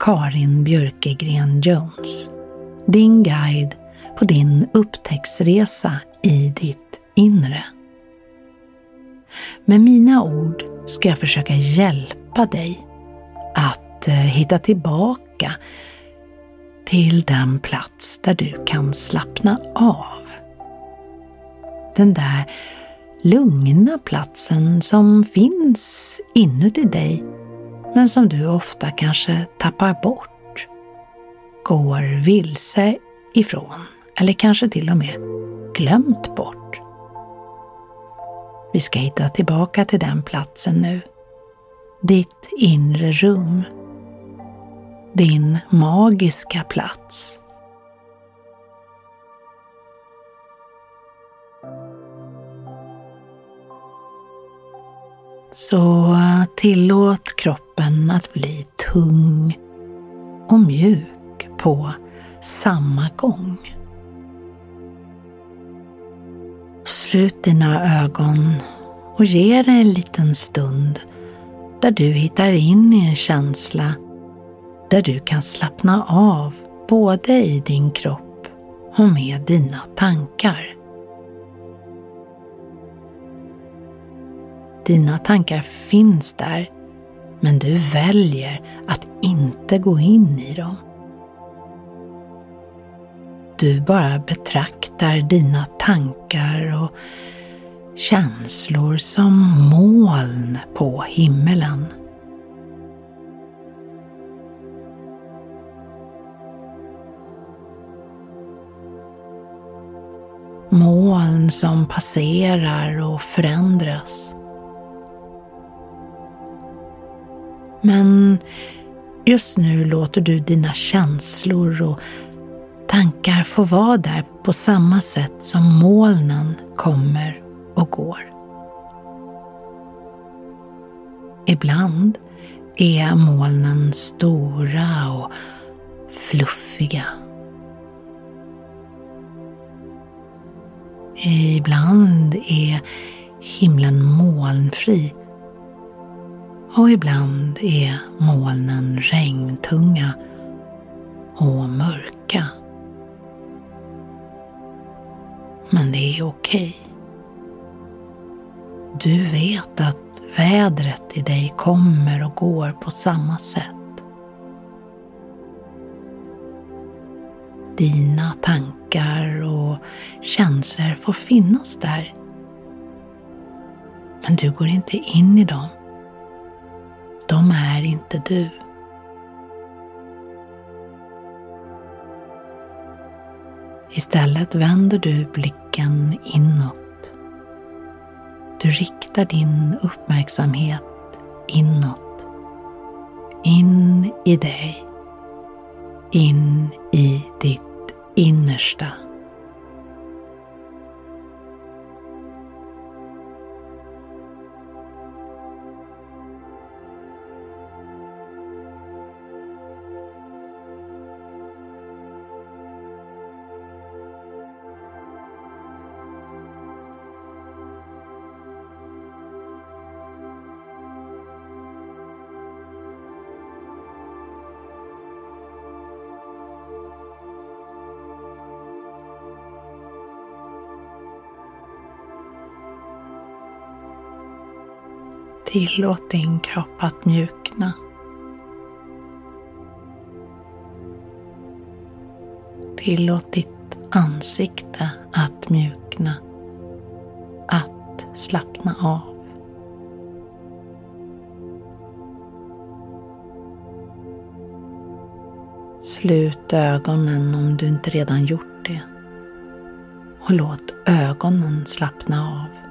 Karin Björkegren Jones. Din guide på din upptäcktsresa i ditt inre. Med mina ord ska jag försöka hjälpa dig att eh, hitta tillbaka till den plats där du kan slappna av. Den där lugna platsen som finns inuti dig men som du ofta kanske tappar bort, går vilse ifrån eller kanske till och med glömt bort. Vi ska hitta tillbaka till den platsen nu. Ditt inre rum. Din magiska plats. Så tillåt kroppen att bli tung och mjuk på samma gång. Slut dina ögon och ge dig en liten stund där du hittar in i en känsla där du kan slappna av både i din kropp och med dina tankar. Dina tankar finns där, men du väljer att inte gå in i dem. Du bara betraktar dina tankar och känslor som moln på himmelen. Moln som passerar och förändras. Men just nu låter du dina känslor och tankar få vara där på samma sätt som molnen kommer och går. Ibland är molnen stora och fluffiga. Ibland är himlen molnfri och ibland är molnen regntunga och mörka. Men det är okej. Du vet att vädret i dig kommer och går på samma sätt. Dina tankar och känslor får finnas där. Men du går inte in i dem. Inte du. Istället vänder du blicken inåt. Du riktar din uppmärksamhet inåt. In i dig. In i ditt innersta. Tillåt din kropp att mjukna. Tillåt ditt ansikte att mjukna. Att slappna av. Slut ögonen om du inte redan gjort det. Och låt ögonen slappna av.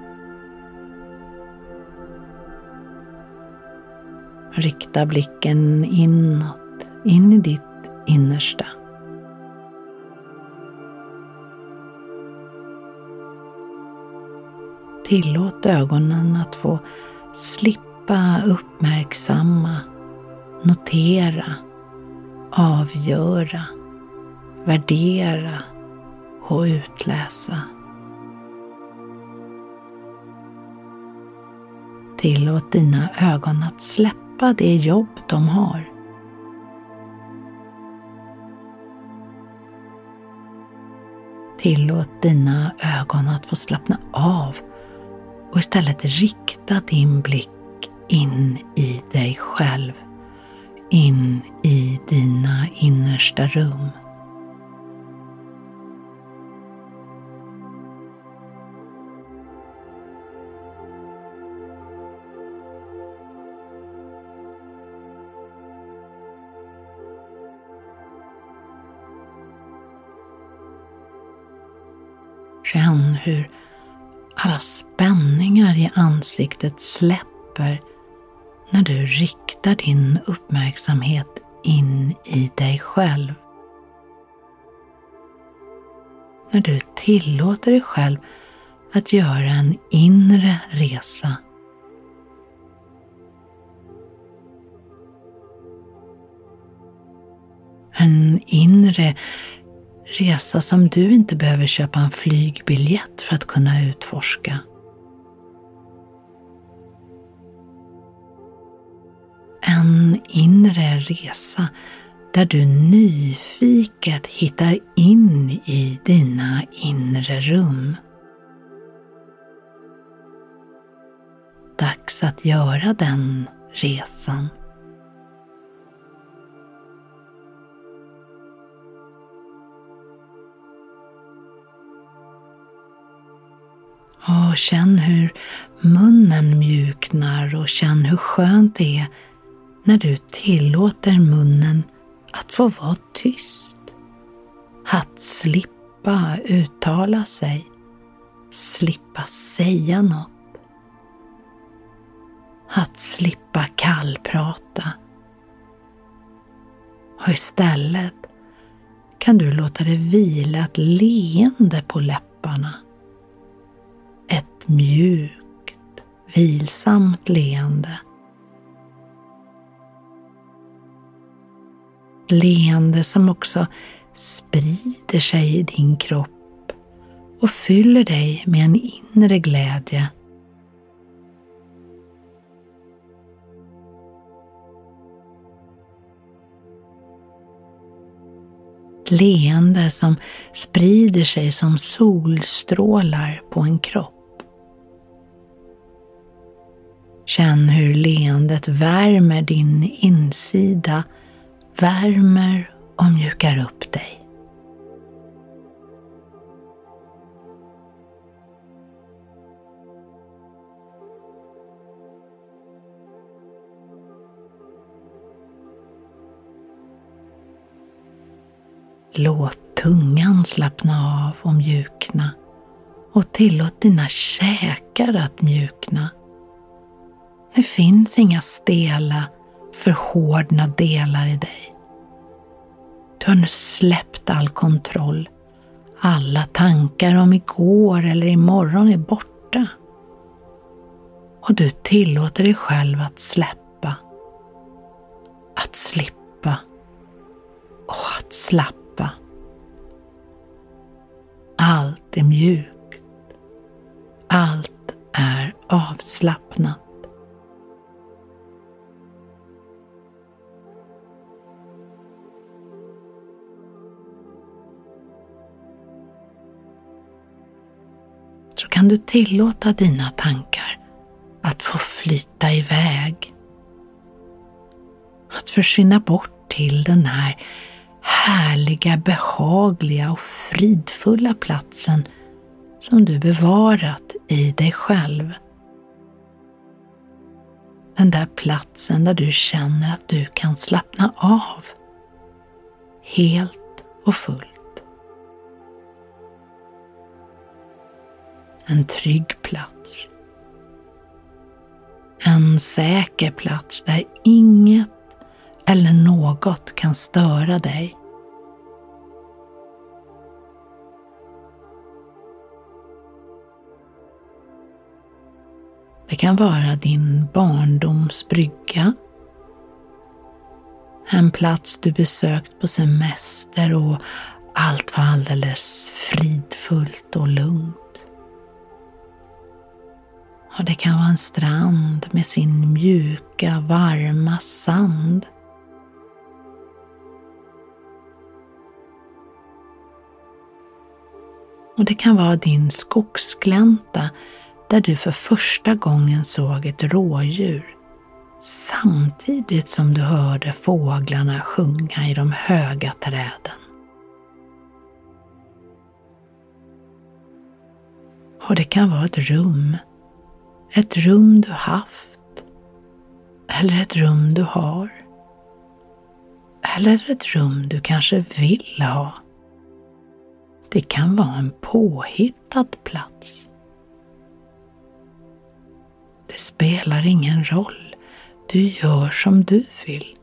Rikta blicken inåt, in i ditt innersta. Tillåt ögonen att få slippa uppmärksamma, notera, avgöra, värdera och utläsa. Tillåt dina ögon att släppa det jobb de har. Tillåt dina ögon att få slappna av och istället rikta din blick in i dig själv, in i dina innersta rum. Känn hur alla spänningar i ansiktet släpper när du riktar din uppmärksamhet in i dig själv. När du tillåter dig själv att göra en inre resa. En inre resa som du inte behöver köpa en flygbiljett för att kunna utforska. En inre resa där du nyfiket hittar in i dina inre rum. Dags att göra den resan. Och känn hur munnen mjuknar och känn hur skönt det är när du tillåter munnen att få vara tyst. Att slippa uttala sig, slippa säga något. Att slippa kallprata. Och istället kan du låta det vila ett leende på läpparna mjukt, vilsamt leende. Leende som också sprider sig i din kropp och fyller dig med en inre glädje. leende som sprider sig som solstrålar på en kropp. Känn hur leendet värmer din insida, värmer och mjukar upp dig. Låt tungan slappna av och mjukna och tillåt dina käkar att mjukna. Det finns inga stela, förhårdna delar i dig. Du har nu släppt all kontroll. Alla tankar om igår eller imorgon är borta. Och du tillåter dig själv att släppa. Att slippa. Och att slappa. Allt är mjukt. Allt är avslappnat. Kan du tillåta dina tankar att få flyta iväg. Att försvinna bort till den här härliga, behagliga och fridfulla platsen som du bevarat i dig själv. Den där platsen där du känner att du kan slappna av helt och fullt. En trygg plats. En säker plats där inget eller något kan störa dig. Det kan vara din barndoms brygga. En plats du besökt på semester och allt var alldeles fridfullt och lugnt. Och det kan vara en strand med sin mjuka, varma sand. Och det kan vara din skogsglänta där du för första gången såg ett rådjur samtidigt som du hörde fåglarna sjunga i de höga träden. Och det kan vara ett rum, ett rum du haft eller ett rum du har. Eller ett rum du kanske vill ha. Det kan vara en påhittad plats. Det spelar ingen roll. Du gör som du vill.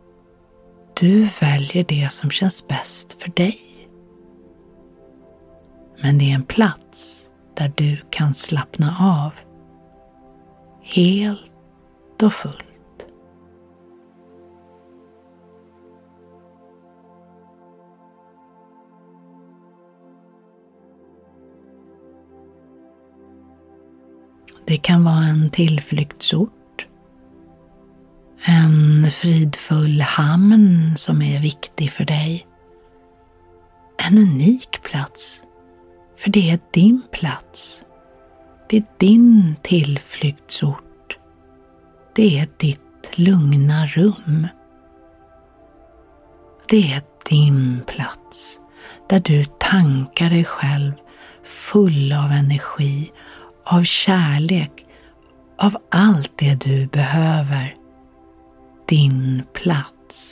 Du väljer det som känns bäst för dig. Men det är en plats där du kan slappna av. Helt och fullt. Det kan vara en tillflyktsort. En fridfull hamn som är viktig för dig. En unik plats. För det är din plats. Det är din tillflyktsort. Det är ditt lugna rum. Det är din plats där du tankar dig själv full av energi av kärlek, av allt det du behöver. Din plats.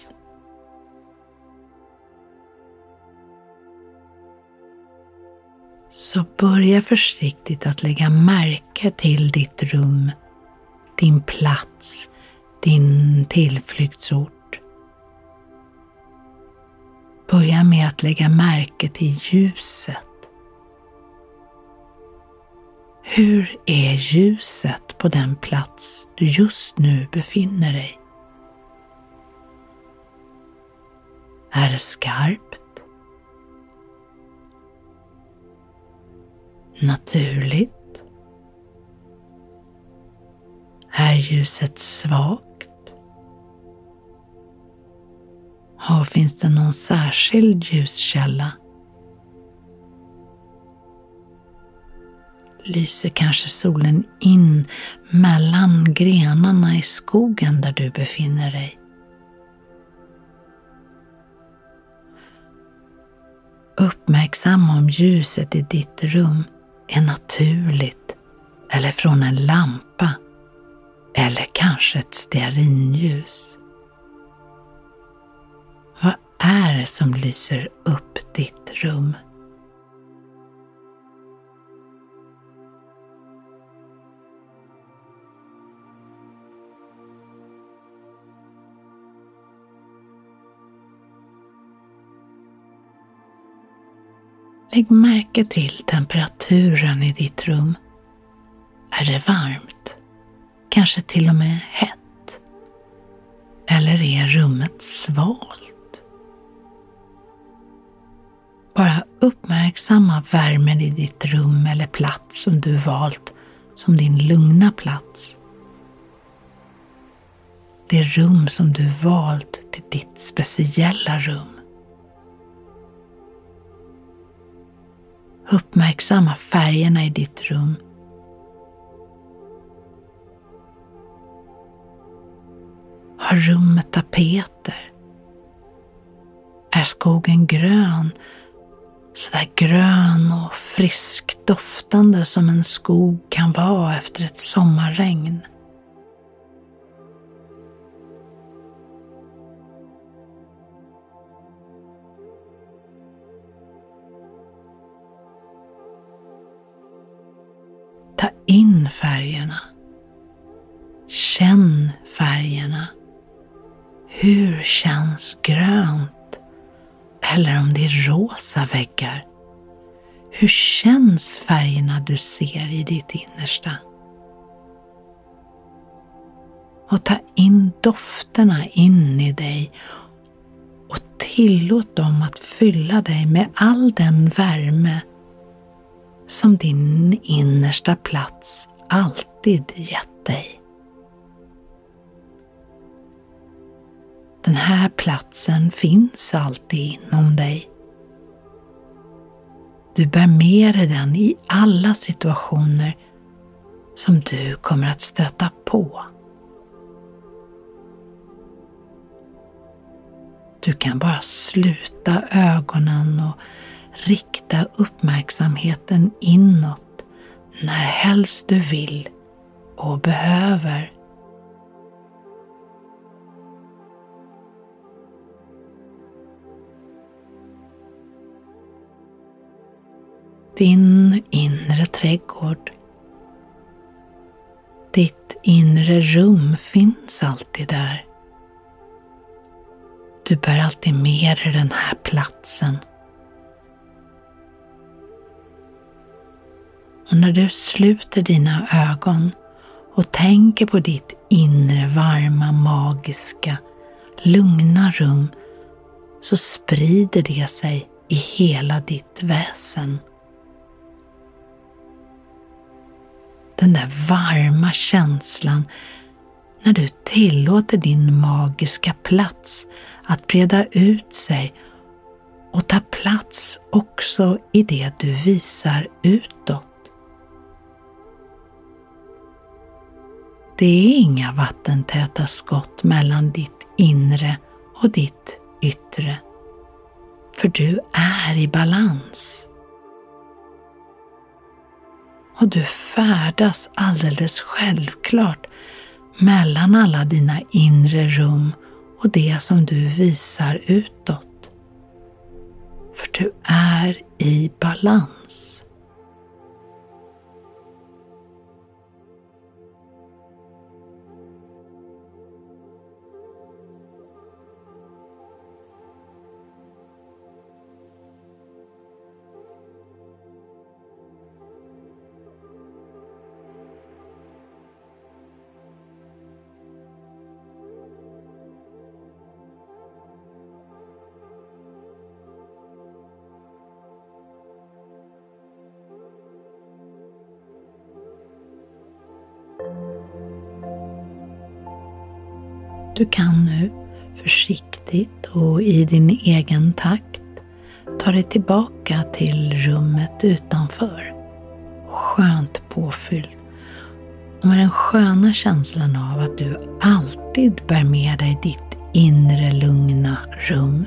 Så börja försiktigt att lägga märke till ditt rum, din plats, din tillflyktsort. Börja med att lägga märke till ljuset hur är ljuset på den plats du just nu befinner dig? Är det skarpt? Naturligt? Är ljuset svagt? Har, finns det någon särskild ljuskälla lyser kanske solen in mellan grenarna i skogen där du befinner dig. Uppmärksamma om ljuset i ditt rum är naturligt eller från en lampa eller kanske ett stearinljus. Vad är det som lyser upp ditt rum? Lägg märke till temperaturen i ditt rum. Är det varmt? Kanske till och med hett? Eller är rummet svalt? Bara uppmärksamma värmen i ditt rum eller plats som du valt som din lugna plats. Det rum som du valt till ditt speciella rum. Uppmärksamma färgerna i ditt rum. Har rummet tapeter? Är skogen grön? Sådär grön och friskdoftande som en skog kan vara efter ett sommarregn. In färgerna. Känn färgerna. Hur känns grönt? Eller om det är rosa väggar. Hur känns färgerna du ser i ditt innersta? Och ta in dofterna in i dig och tillåt dem att fylla dig med all den värme som din innersta plats alltid gett dig. Den här platsen finns alltid inom dig. Du bär med dig den i alla situationer som du kommer att stöta på. Du kan bara sluta ögonen och rikta uppmärksamheten inåt när helst du vill och behöver. Din inre trädgård. Ditt inre rum finns alltid där. Du bär alltid med dig den här platsen. Och när du sluter dina ögon och tänker på ditt inre varma, magiska, lugna rum så sprider det sig i hela ditt väsen. Den där varma känslan när du tillåter din magiska plats att breda ut sig och ta plats också i det du visar utåt. Det är inga vattentäta skott mellan ditt inre och ditt yttre. För du är i balans. Och du färdas alldeles självklart mellan alla dina inre rum och det som du visar utåt. För du är i balans. Du kan nu försiktigt och i din egen takt ta dig tillbaka till rummet utanför. Skönt påfylld och med den sköna känslan av att du alltid bär med dig ditt inre lugna rum.